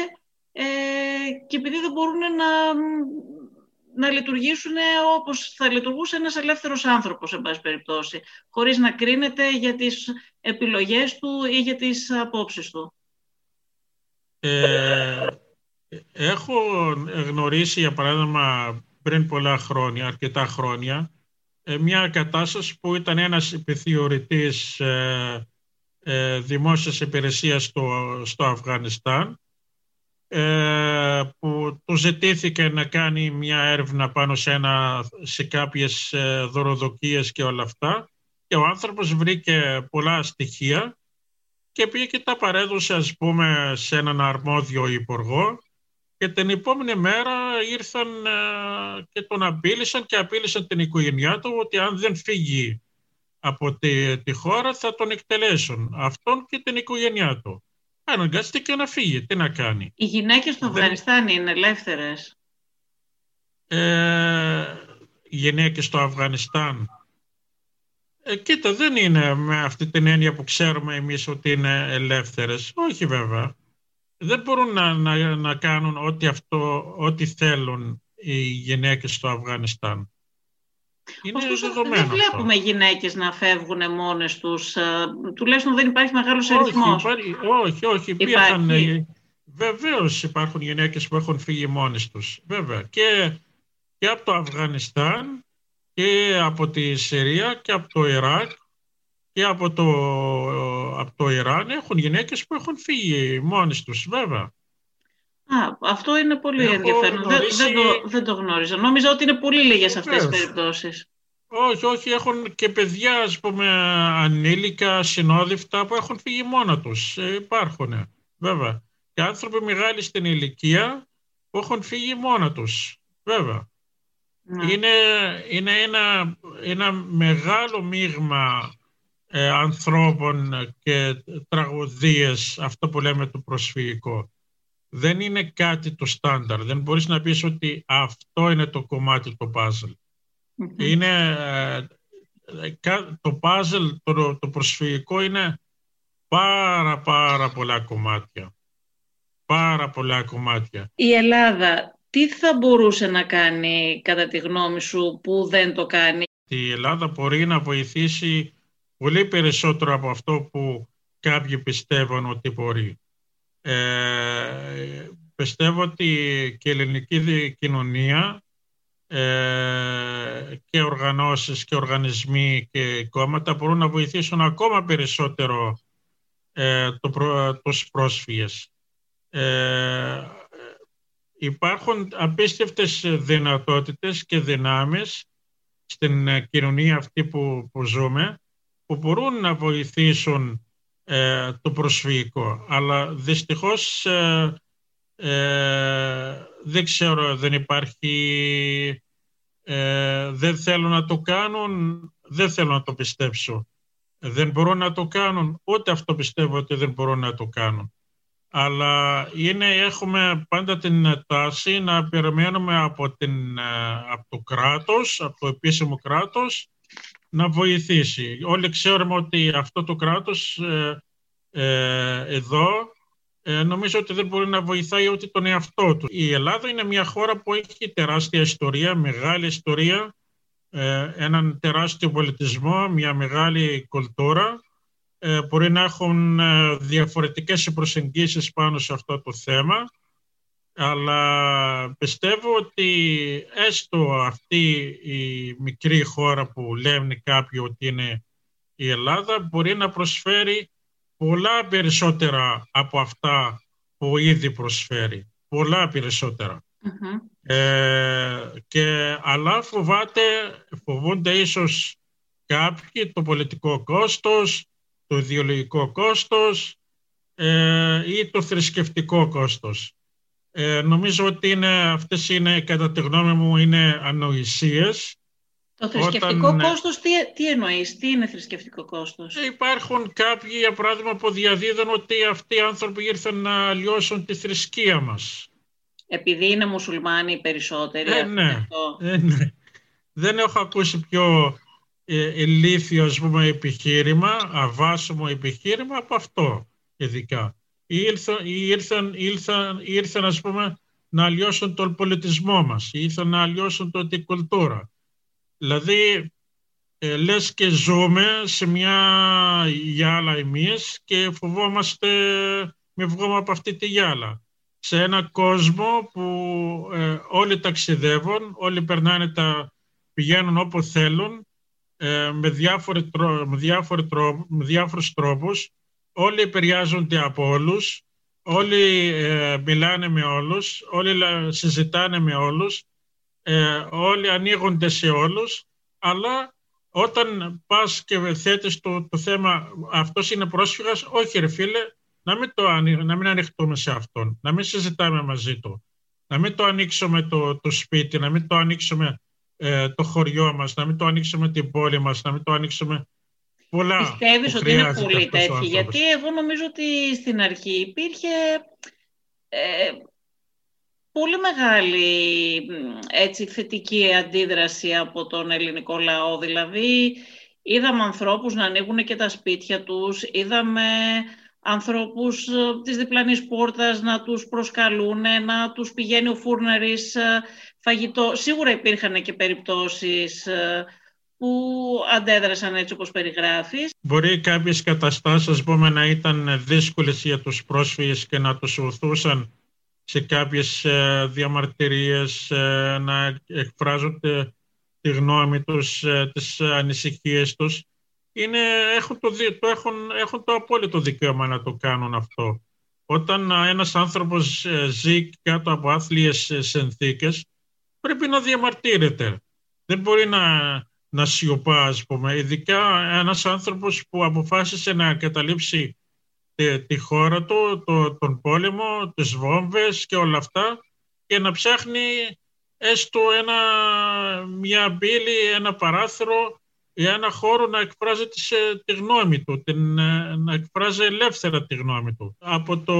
και επειδή δεν μπορούν να, να λειτουργήσουν όπως θα λειτουργούσε ένας ελεύθερος άνθρωπος, εν πάση περιπτώσει, χωρίς να κρίνεται για τις επιλογές του ή για τις απόψεις του. Ε, έχω γνωρίσει, για παράδειγμα, πριν πολλά χρόνια, αρκετά χρόνια, ε, μια κατάσταση που ήταν ένας επιθεωρητής ε, ε, δημόσιας υπηρεσίας στο, στο Αφγανιστάν ε, που του ζητήθηκε να κάνει μια έρευνα πάνω σε, ένα, σε κάποιες ε, δωροδοκίες και όλα αυτά. Και ο άνθρωπος βρήκε πολλά στοιχεία και πήγε και τα παρέδωσε ας πούμε σε έναν αρμόδιο υπουργό. Και την επόμενη μέρα ήρθαν ε, και τον απείλησαν και απείλησαν την οικογένειά του ότι αν δεν φύγει από τη, τη χώρα θα τον εκτελέσουν. Αυτόν και την οικογένειά του αναγκάστηκε να φύγει. Τι να κάνει; Οι γυναίκες στο Αφγανιστάν είναι ελεύθερες. Ε, οι γυναίκες στο Αφγανιστάν. Ε, κοίτα, δεν είναι με αυτή την έννοια που ξέρουμε εμείς ότι είναι ελεύθερες. Όχι βέβαια. Δεν μπορούν να, να, να κάνουν ό,τι, αυτό, ό,τι θέλουν οι γυναίκες στο Αφγανιστάν. Είναι Ωστόσο, δεν βλέπουμε αυτό. γυναίκες να φεύγουν μόνες τους. Ε, τουλάχιστον δεν υπάρχει μεγάλος αριθμός. Όχι, όχι, όχι. Υπάρχει. Βεβαίως υπάρχουν γυναίκες που έχουν φύγει μόνες τους. Βέβαια. Και, και από το Αφγανιστάν και από τη Συρία και από το Ιράκ και από το, από το Ιράν έχουν γυναίκες που έχουν φύγει μόνες τους, βέβαια. Α, αυτό είναι πολύ Έχω ενδιαφέρον. Γνωρίσει... Δεν, δεν, το, δεν το γνώριζα. Νόμιζα ότι είναι πολύ λίγες αυτές τις περιπτώσεις. Όχι, όχι, έχουν και παιδιά, ας πούμε, ανήλικα, συνόδευτα που έχουν φύγει μόνα τους. Ε, υπάρχουν, βέβαια. Και άνθρωποι μεγάλοι στην ηλικία που έχουν φύγει μόνα τους, βέβαια. Ναι. Είναι, είναι ένα, ένα μεγάλο μείγμα ε, ανθρώπων και τραγωδίες, αυτό που λέμε το προσφυγικό δεν είναι κάτι το στάνταρ. Δεν μπορείς να πεις ότι αυτό είναι το κομμάτι το puzzle. Είναι ε, το puzzle, το, το προσφυγικό είναι πάρα πάρα πολλά κομμάτια. Πάρα πολλά κομμάτια. Η Ελλάδα τι θα μπορούσε να κάνει κατά τη γνώμη σου που δεν το κάνει; Η Ελλάδα μπορεί να βοηθήσει πολύ περισσότερο από αυτό που κάποιοι πιστεύουν ότι μπορεί. Ε, πιστεύω ότι και η ελληνική κοινωνία ε, και οργανώσεις και οργανισμοί και κόμματα μπορούν να βοηθήσουν ακόμα περισσότερο ε, το, τους πρόσφυγες. Ε, υπάρχουν απίστευτες δυνατότητες και δυνάμεις στην κοινωνία αυτή που, που ζούμε που μπορούν να βοηθήσουν ε, το προσφυγικό. Αλλά δυστυχώς ε, ε, δεν ξέρω, δεν υπάρχει, δεν θέλω να το κάνουν, δεν θέλω να το πιστέψω. δεν μπορούν να το κάνουν. Ούτε αυτό πιστεύω ότι δεν μπορούν να το κάνουν. Αλλά είναι, έχουμε πάντα την τάση να περιμένουμε από, την, από το κράτος, από το επίσημο κράτος, να βοηθήσει. Όλοι ξέρουμε ότι αυτό το κράτος ε, ε, εδώ ε, νομίζω ότι δεν μπορεί να βοηθάει ούτε τον εαυτό του. Η Ελλάδα είναι μια χώρα που έχει τεράστια ιστορία, μεγάλη ιστορία, ε, έναν τεράστιο πολιτισμό, μια μεγάλη κουλτούρα. Ε, μπορεί να έχουν ε, διαφορετικές προσεγγίσεις πάνω σε αυτό το θέμα, αλλά πιστεύω ότι έστω αυτή η μικρή χώρα που λένε κάποιοι ότι είναι η Ελλάδα μπορεί να προσφέρει πολλά περισσότερα από αυτά που ήδη προσφέρει. Πολλά ε, και, αλλά φοβάται, φοβούνται ίσως κάποιοι το πολιτικό κόστος, το ιδεολογικό κόστος ε, ή το θρησκευτικό κόστος. Ε, νομίζω ότι είναι, αυτές είναι, κατά τη γνώμη μου, είναι ανοησίες το θρησκευτικό Όταν... κόστος, τι, τι εννοείς, τι είναι θρησκευτικό κόστος; Υπάρχουν κάποιοι, για παράδειγμα, που διαδίδουν ότι αυτοί οι άνθρωποι ήρθαν να λιώσουν τη θρησκεία μας. Επειδή είναι μουσουλμάνοι οι περισσότεροι. Ε, ναι. Ε, ναι. Δεν έχω ακούσει πιο ε, ηλίθιο ας πούμε, επιχείρημα, αβάσιμο επιχείρημα από αυτό ειδικά. Ήρθαν, ήρθαν, ήρθαν, ήρθαν ας πούμε, να αλλοιώσουν τον πολιτισμό μας, ήρθαν να αλλοιώσουν την κουλτούρα. Δηλαδή, ε, λες και ζούμε σε μια γυάλα εμείς και φοβόμαστε με βγούμε από αυτή τη γυάλα. Σε ένα κόσμο που ε, όλοι ταξιδεύουν, όλοι περνάνε τα, πηγαίνουν όπου θέλουν, ε, με, διάφοροι, με, διάφοροι με διάφορους τρόπους, όλοι επηρεάζονται από όλους, όλοι ε, μιλάνε με όλους, όλοι συζητάνε με όλους, ε, όλοι ανοίγονται σε όλους, αλλά όταν πας και θέτεις το, το θέμα αυτός είναι πρόσφυγας, όχι ρε φίλε, να μην, το να μην ανοιχτούμε σε αυτόν, να μην συζητάμε μαζί του, να μην το ανοίξουμε το, το σπίτι, να μην το ανοίξουμε ε, το χωριό μας, να μην το ανοίξουμε την πόλη μας, να μην το ανοίξουμε πολλά. Πιστεύεις ότι είναι πολύ τέτοιοι, γιατί εγώ νομίζω ότι στην αρχή υπήρχε... Ε, πολύ μεγάλη έτσι, θετική αντίδραση από τον ελληνικό λαό. Δηλαδή, είδαμε ανθρώπους να ανοίγουν και τα σπίτια τους, είδαμε ανθρώπους ε, της διπλανής πόρτας να τους προσκαλούν, να τους πηγαίνει ο φούρναρης ε, φαγητό. Σίγουρα υπήρχαν και περιπτώσεις ε, που αντέδρασαν έτσι όπως περιγράφεις. Μπορεί κάποιες καταστάσεις πούμε, να ήταν δύσκολες για τους πρόσφυγες και να τους βοηθούσαν σε κάποιες ε, διαμαρτυρίες ε, να εκφράζουν τη γνώμη τους, ε, τις ανησυχίες τους. Είναι, έχουν, το, το, έχουν, έχουν το απόλυτο δικαίωμα να το κάνουν αυτό. Όταν ένας άνθρωπος ζει κάτω από άθλιες συνθήκες, πρέπει να διαμαρτύρεται. Δεν μπορεί να, να σιωπάς, ας πούμε. Ειδικά ένας άνθρωπος που αποφάσισε να καταλήψει τη, χώρα του, το, τον πόλεμο, τις βόμβες και όλα αυτά και να ψάχνει έστω ένα, μια μπύλη, ένα παράθυρο ή ένα χώρο να εκφράζει τη, γνώμη του, την, να εκφράζει ελεύθερα τη γνώμη του. Από το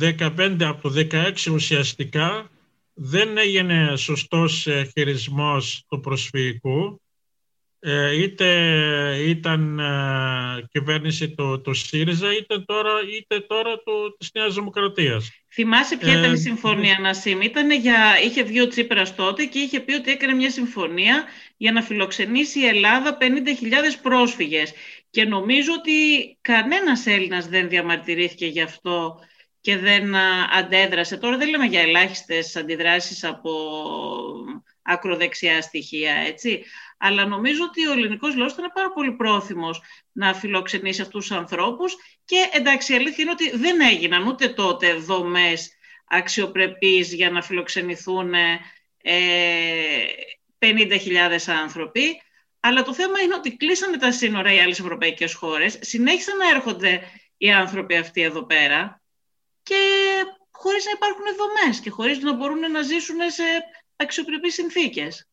15, από το 16 ουσιαστικά δεν έγινε σωστός χειρισμός του προσφυγικού ε, είτε ήταν ε, κυβέρνηση του το ΣΥΡΙΖΑ είτε τώρα, είτε τώρα το, της Νέας Δημοκρατίας. Θυμάσαι ποια ήταν η ε, συμφωνία Νασίμ; Ήτανε για, είχε βγει ο Τσίπρας τότε και είχε πει ότι έκανε μια συμφωνία για να φιλοξενήσει η Ελλάδα 50.000 πρόσφυγες. Και νομίζω ότι κανένας Έλληνας δεν διαμαρτυρήθηκε γι' αυτό και δεν αντέδρασε. Τώρα δεν λέμε για ελάχιστες αντιδράσεις από ακροδεξιά στοιχεία, έτσι αλλά νομίζω ότι ο ελληνικός λαός ήταν πάρα πολύ πρόθυμος να φιλοξενήσει αυτούς τους ανθρώπους και εντάξει η αλήθεια είναι ότι δεν έγιναν ούτε τότε δομές αξιοπρεπείς για να φιλοξενηθούν ε, 50.000 άνθρωποι. Αλλά το θέμα είναι ότι κλείσανε τα σύνορα οι άλλες ευρωπαϊκές χώρες, συνέχισαν να έρχονται οι άνθρωποι αυτοί εδώ πέρα και χωρίς να υπάρχουν δομές και χωρίς να μπορούν να ζήσουν σε αξιοπρεπείς συνθήκες.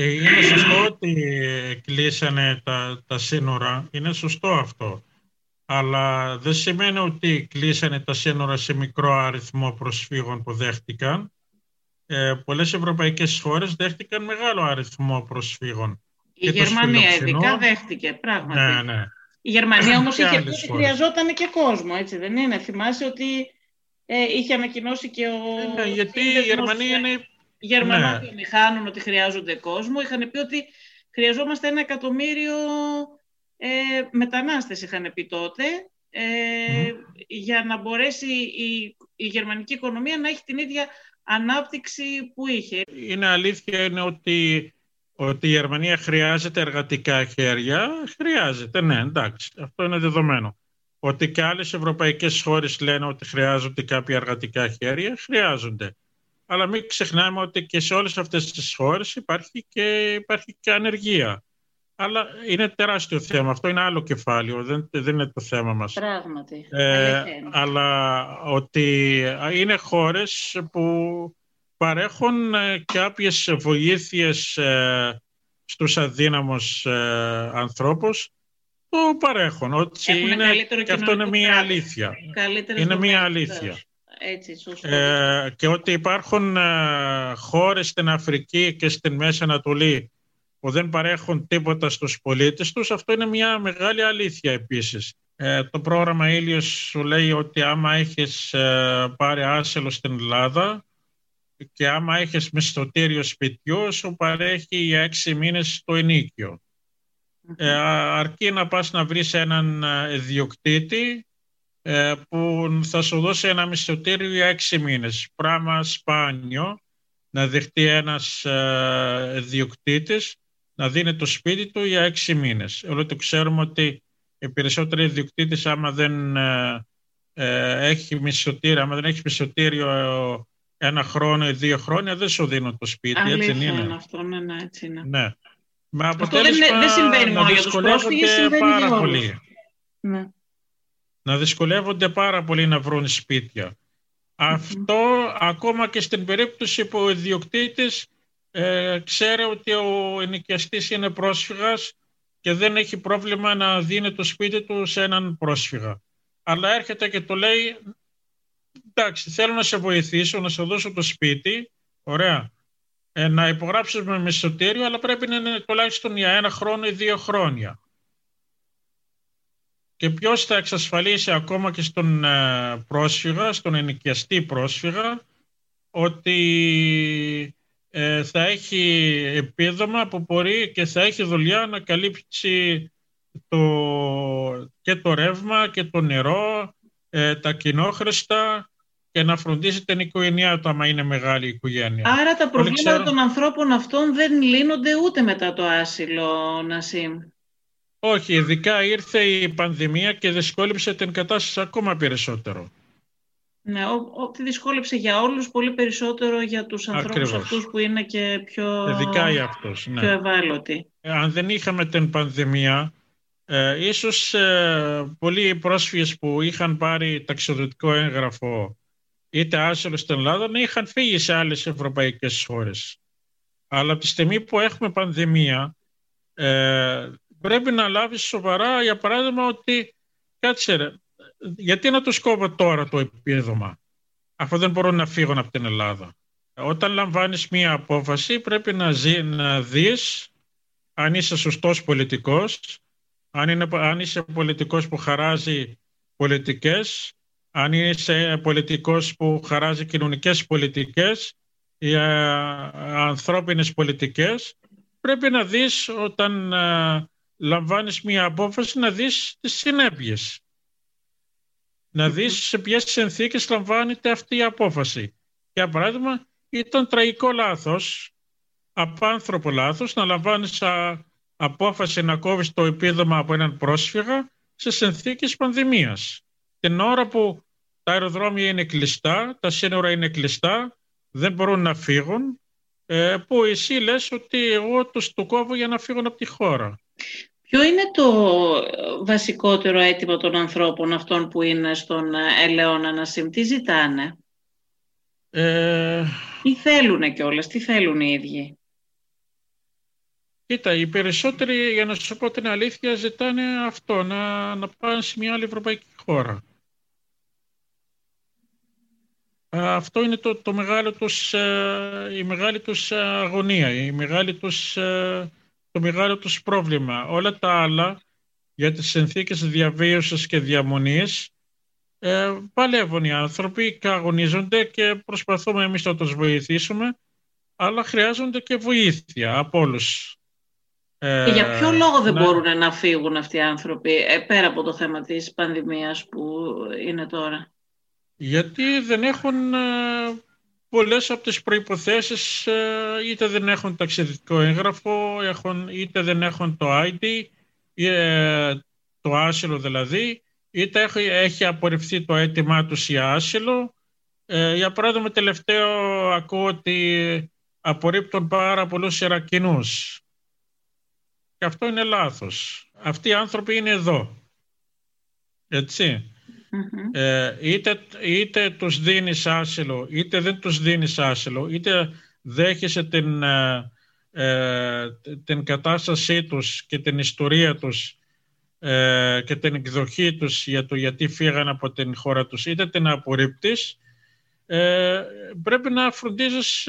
Και είναι σωστό ότι κλείσανε τα, τα σύνορα. Είναι σωστό αυτό. Αλλά δεν σημαίνει ότι κλείσανε τα σύνορα σε μικρό αριθμό προσφύγων που δέχτηκαν. Ε, πολλές ευρωπαϊκές χώρες δέχτηκαν μεγάλο αριθμό προσφύγων. Η Γερμανία ειδικά δέχτηκε, πράγματι. Ναι, ναι. Η Γερμανία όμως είχε πει ότι χρειαζόταν και κόσμο, έτσι δεν είναι. Θυμάσαι ότι ε, είχε ανακοινώσει και ο... Ε, ναι, γιατί η Γερμανία είναι... Οι Γερμανοί ναι. μηχάνουν ότι χρειάζονται κόσμο. Είχαν πει ότι χρειαζόμαστε ένα εκατομμύριο ε, μετανάστες, είχαν πει τότε, ε, για να μπορέσει η, η γερμανική οικονομία να έχει την ίδια ανάπτυξη που είχε. Είναι αλήθεια είναι ότι ότι η Γερμανία χρειάζεται εργατικά χέρια, χρειάζεται, ναι, εντάξει, αυτό είναι δεδομένο. Ότι και άλλες ευρωπαϊκές χώρες λένε ότι χρειάζονται κάποια εργατικά χέρια, χρειάζονται. Αλλά μην ξεχνάμε ότι και σε όλες αυτές τις χώρες υπάρχει και, υπάρχει και ανεργία. Αλλά είναι τεράστιο θέμα. Αυτό είναι άλλο κεφάλαιο. Δεν, δεν είναι το θέμα μας. Πράγματι. Ε, αλλά ότι είναι χώρες που παρέχουν ε, κάποιες βοήθειες ε, στους αδύναμους ε, ανθρώπους το παρέχουν. Ότι είναι, και αυτό είναι μία αλήθεια. Είναι μία αλήθεια. Έτσι, και ότι υπάρχουν χώρες στην Αφρική και στην Μέση Ανατολή που δεν παρέχουν τίποτα στους πολίτες τους, αυτό είναι μια μεγάλη αλήθεια επίσης. το πρόγραμμα Ήλιος σου λέει ότι άμα έχεις πάρει άσυλο στην Ελλάδα, και άμα έχεις μισθωτήριο σπιτιού σου παρέχει για έξι μήνες το ενίκιο. Ε, αρκεί να πας να βρεις έναν ε, ιδιοκτήτη ε, που θα σου δώσει ένα μισθωτήριο για έξι μήνες. Πράγμα σπάνιο να δεχτεί ένας ε, ιδιοκτήτης να δίνει το σπίτι του για έξι μήνες. Όλο το ξέρουμε ότι οι περισσότεροι ιδιοκτήτες άμα δεν ε, έχει μισθωτήριο, άμα δεν έχεις μισθωτήριο ένα χρόνο ή δύο χρόνια δεν σου δίνουν το σπίτι, Αλήθεια έτσι είναι; είναι αυτό, ναι, ναι, έτσι είναι. Ναι. Με αυτό δεν, δεν συμβαίνει μόνο για τους πρόσφυγες, συμβαίνει πάρα για πολύ. Ναι. Να δυσκολεύονται πάρα πολύ να βρουν σπίτια. Αυτό ακόμα και στην περίπτωση που ο ιδιοκτήτης ε, ξέρει ότι ο ενοικιαστής είναι πρόσφυγας και δεν έχει πρόβλημα να δίνει το σπίτι του σε έναν πρόσφυγα. Αλλά έρχεται και το λέει εντάξει, θέλω να σε βοηθήσω, να σε δώσω το σπίτι, ωραία, ε, να υπογράψεις με μισθωτήριο, αλλά πρέπει να είναι τουλάχιστον για ένα χρόνο ή δύο χρόνια. Και ποιος θα εξασφαλίσει ακόμα και στον ε, πρόσφυγα, στον ενοικιαστή πρόσφυγα, ότι ε, θα έχει επίδομα που μπορεί και θα έχει δουλειά να καλύψει το, και το ρεύμα και το νερό, ε, τα κοινόχρηστα και να φροντίσει την οικογένειά του άμα είναι μεγάλη οικογένεια. Άρα τα προβλήματα των ανθρώπων αυτών δεν λύνονται ούτε μετά το άσυλο, Νασίμ. Όχι, ειδικά ήρθε η πανδημία και δυσκόλυψε την κατάσταση ακόμα περισσότερο. Ναι, ό,τι δυσκόλυψε για όλους, πολύ περισσότερο για τους ανθρώπους αυτούς που είναι και πιο, ειδικά για αυτούς, ναι. πιο ευάλωτοι. Ε, αν δεν είχαμε την πανδημία, ε, ίσως ε, πολλοί πρόσφυγες που είχαν πάρει ταξιδιωτικό έγγραφο είτε άσυλο στην Ελλάδα να είχαν φύγει σε άλλες ευρωπαϊκές χώρες. Αλλά από τη στιγμή που έχουμε πανδημία ε, πρέπει να λάβεις σοβαρά για παράδειγμα ότι κάτσε ρε, γιατί να τους κόβω τώρα το επίδομα αφού δεν μπορούν να φύγουν από την Ελλάδα; Όταν λαμβάνεις μία απόφαση πρέπει να, ζει, να δεις αν είσαι σωστός πολιτικός, αν, είναι, αν είσαι πολιτικός που χαράζει πολιτικές αν είσαι πολιτικός που χαράζει κοινωνικές πολιτικές ή ε, ανθρώπινες πολιτικές, πρέπει να δεις όταν ε, λαμβάνεις μια απόφαση να δεις τις συνέπειες. Να δεις σε ποιες συνθήκες λαμβάνεται αυτή η απόφαση. Για παράδειγμα, ήταν τραγικό λάθος, απάνθρωπο λάθος, να λαμβάνεις απόφαση να κόβεις το επίδομα από έναν πρόσφυγα σε συνθήκες πανδημίας την ώρα που τα αεροδρόμια είναι κλειστά, τα σύνορα είναι κλειστά, δεν μπορούν να φύγουν, ε, που εσύ λες ότι εγώ τους το κόβω για να φύγουν από τη χώρα. Ποιο είναι το βασικότερο αίτημα των ανθρώπων αυτών που είναι στον Ελαιώνα να τι ζητάνε; Ε... Τι θέλουν κιόλας, τι θέλουν οι ίδιοι; Κοίτα, οι περισσότεροι, για να σου πω την αλήθεια, ζητάνε αυτό, να, να πάνε σε μια άλλη ευρωπαϊκή χώρα. Αυτό είναι το, το μεγάλο τους, ε, η μεγάλη τους αγωνία, η μεγάλη τους, ε, το μεγάλο τους πρόβλημα. Όλα τα άλλα για τις συνθήκες διαβίωσης και διαμονής ε, παλεύουν οι άνθρωποι και αγωνίζονται και προσπαθούμε εμείς να τους βοηθήσουμε αλλά χρειάζονται και βοήθεια από όλους. Και για ποιο λόγο δεν μπορούν να φύγουν αυτοί οι άνθρωποι πέρα από το θέμα της πανδημίας που είναι τώρα; Γιατί δεν έχουν ε, πολλές από τις προϋποθέσεις ε, είτε δεν έχουν ταξιδιτικό έγγραφο έχουν, είτε δεν έχουν το ID ε, το άσυλο δηλαδή είτε έχει, έχει απορριφθεί το αίτημά τους για άσυλο. Για παράδειγμα τελευταίο ακούω ότι απορρίπτουν πάρα πολλούς Ιρακινούς. Και αυτό είναι λάθος. Αυτοί οι άνθρωποι είναι εδώ. Έτσι ε, είτε, είτε τους δίνεις άσυλο, είτε δεν τους δίνεις άσυλο, είτε δέχεσαι την, ε, ε, την κατάστασή τους και την ιστορία τους και την εκδοχή τους για το γιατί φύγαν από την χώρα τους, είτε την απορρίπτεις, πρέπει να φροντίζεις,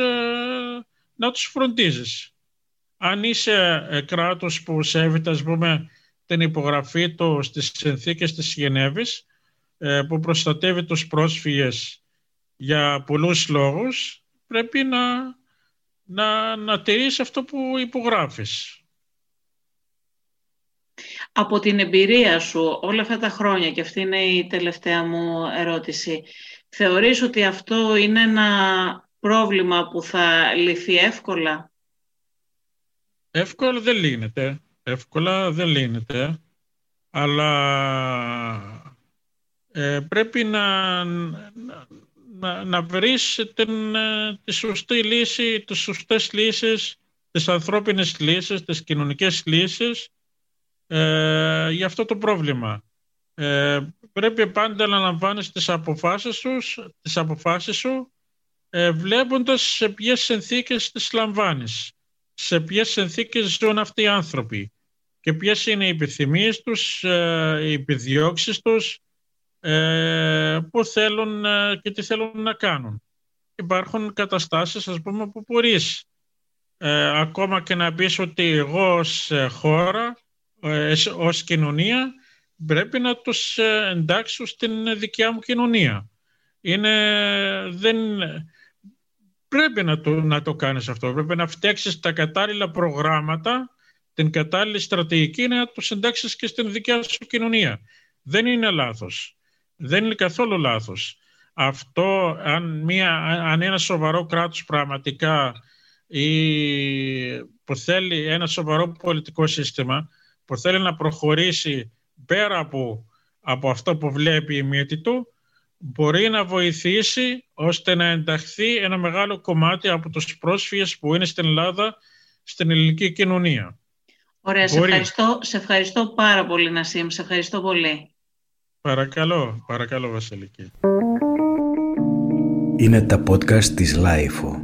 να τους φροντίζεις. Αν είσαι κράτος που σέβεται, ας πούμε, την υπογραφή του στις συνθήκες της Γενέβης, ε, που προστατεύει τους πρόσφυγες για πολλούς λόγους, πρέπει να, να, να τηρείς αυτό που υπογράφεις. Από την εμπειρία σου όλα αυτά τα χρόνια, και αυτή είναι η τελευταία μου ερώτηση, θεωρείς ότι αυτό είναι ένα πρόβλημα που θα λυθεί εύκολα; Εύκολα δεν λύνεται. Εύκολα δεν λύνεται. Αλλά ε, πρέπει να, να, να βρεις την, ε, τη σωστή λύση, τις σωστές λύσεις, τις ανθρώπινες λύσεις, τις κοινωνικές λύσεις ε, για αυτό το πρόβλημα. Ε, πρέπει πάντα να λαμβάνεις τις αποφάσεις, σου, τις αποφάσεις σου ε, βλέποντας σε ποιες συνθήκες τις λαμβάνεις, σε ποιες συνθήκες ζουν αυτοί οι άνθρωποι και ποιες είναι οι επιθυμίες τους, ε, οι επιδιώξεις τους, ε, που θέλουν ε, και τι θέλουν να κάνουν. Υπάρχουν καταστάσεις, ας πούμε, που μπορείς ε, ακόμα και να πεις ότι εγώ ως ε, χώρα, ε, ως κοινωνία, πρέπει να τους εντάξω στην δικιά μου κοινωνία. Είναι, δεν, πρέπει να το, να το κάνεις αυτό. Πρέπει να φτιάξεις τα κατάλληλα προγράμματα, την κατάλληλη στρατηγική, να τους εντάξεις και στην δικιά σου κοινωνία. Δεν είναι λάθος δεν είναι καθόλου λάθος. Αυτό, αν, μια, αν ένα σοβαρό κράτος πραγματικά ή που θέλει ένα σοβαρό πολιτικό σύστημα, που θέλει να προχωρήσει πέρα από, από αυτό που βλέπει η μύτη του, μπορεί να βοηθήσει ώστε να ενταχθεί ένα μεγάλο κομμάτι από τους πρόσφυγες που είναι στην Ελλάδα στην ελληνική κοινωνία. Ωραία, σε ευχαριστώ, σε ευχαριστώ πάρα πολύ Νασίμ, σε ευχαριστώ πολύ. Παρακαλώ, παρακαλώ Βασιλική. Είναι τα podcast της LiFO.